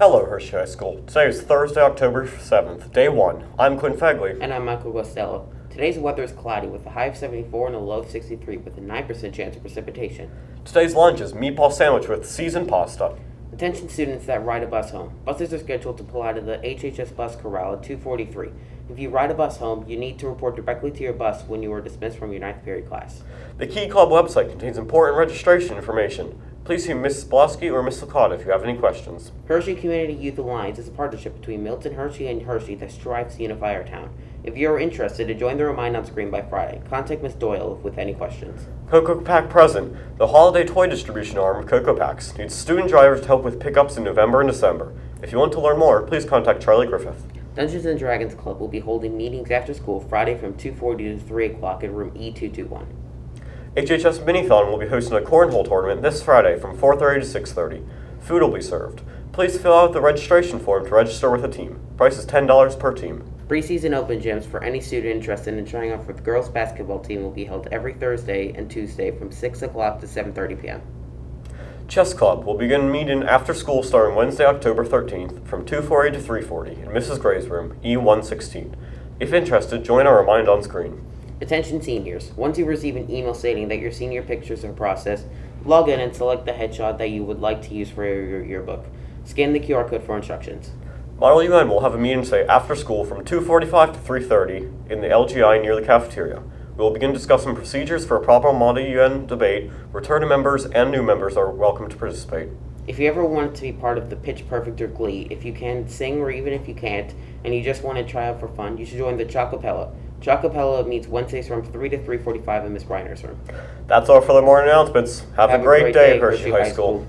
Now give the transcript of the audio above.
Hello, Hershey High School. Today is Thursday, October 7th, day one. I'm Quinn Fegley. And I'm Michael Costello. Today's weather is cloudy with a high of 74 and a low of 63 with a 9% chance of precipitation. Today's lunch is meatball sandwich with seasoned pasta. Attention students that ride a bus home. Buses are scheduled to pull out of the HHS bus corral at 243. If you ride a bus home, you need to report directly to your bus when you are dismissed from your ninth period class. The Key Club website contains important registration information. Please see Mrs. Blosky or Miss Licata if you have any questions. Hershey Community Youth Alliance is a partnership between Milton Hershey and Hershey that strives to unify our town. If you are interested to join the Remind on Screen by Friday, contact Ms. Doyle with any questions. Cocoa Pack Present, the holiday toy distribution arm of Cocoa Packs, needs student drivers to help with pickups in November and December. If you want to learn more, please contact Charlie Griffith. Dungeons and Dragons Club will be holding meetings after school Friday from 2:40 to 3 o'clock in room E E221. HHS Minithon will be hosting a cornhole tournament this Friday from 4:30 to 6:30. Food will be served. Please fill out the registration form to register with a team. Price is $10 per team. Preseason open gyms for any student interested in trying out for the girls basketball team will be held every Thursday and Tuesday from 6 o'clock to 7:30 p.m. Chess Club will begin meeting after school starting Wednesday, October 13th from 2:40 to 3:40 in Mrs. Gray's room, E116. If interested, join our Remind on Screen. Attention seniors, once you receive an email stating that your senior pictures are processed, log in and select the headshot that you would like to use for your yearbook. Scan the QR code for instructions. Model UN will have a meeting today after school from 2:45 to 3:30 in the LGI near the cafeteria. We will begin discussing procedures for a proper Model UN debate. Returning members and new members are welcome to participate. If you ever want to be part of the Pitch Perfect or Glee, if you can sing or even if you can't, and you just want to try out for fun, you should join the Chocopella. Chocopella meets Wednesdays from 3 to 3.45 in Miss Reiner's room. That's all for the morning announcements. Have, a, great day, Hershey High School.